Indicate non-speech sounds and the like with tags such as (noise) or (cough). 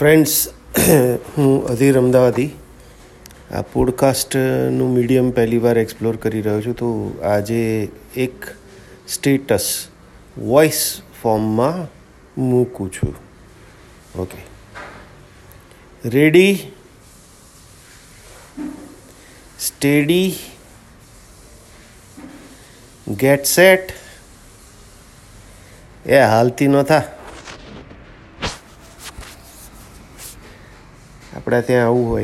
Friends (clears throat) હું અધીર અમદાવાદી આ પોડકાસ્ટનું medium પહેલી વાર એક્સપ્લોર કરી રહ્યો છું. તો આજે એક સ્ટેટસ વોઇસ ફોર્મમાં મૂકું છું. Okay ready steady get set એ હાલતી ન Aprecia a Hugo.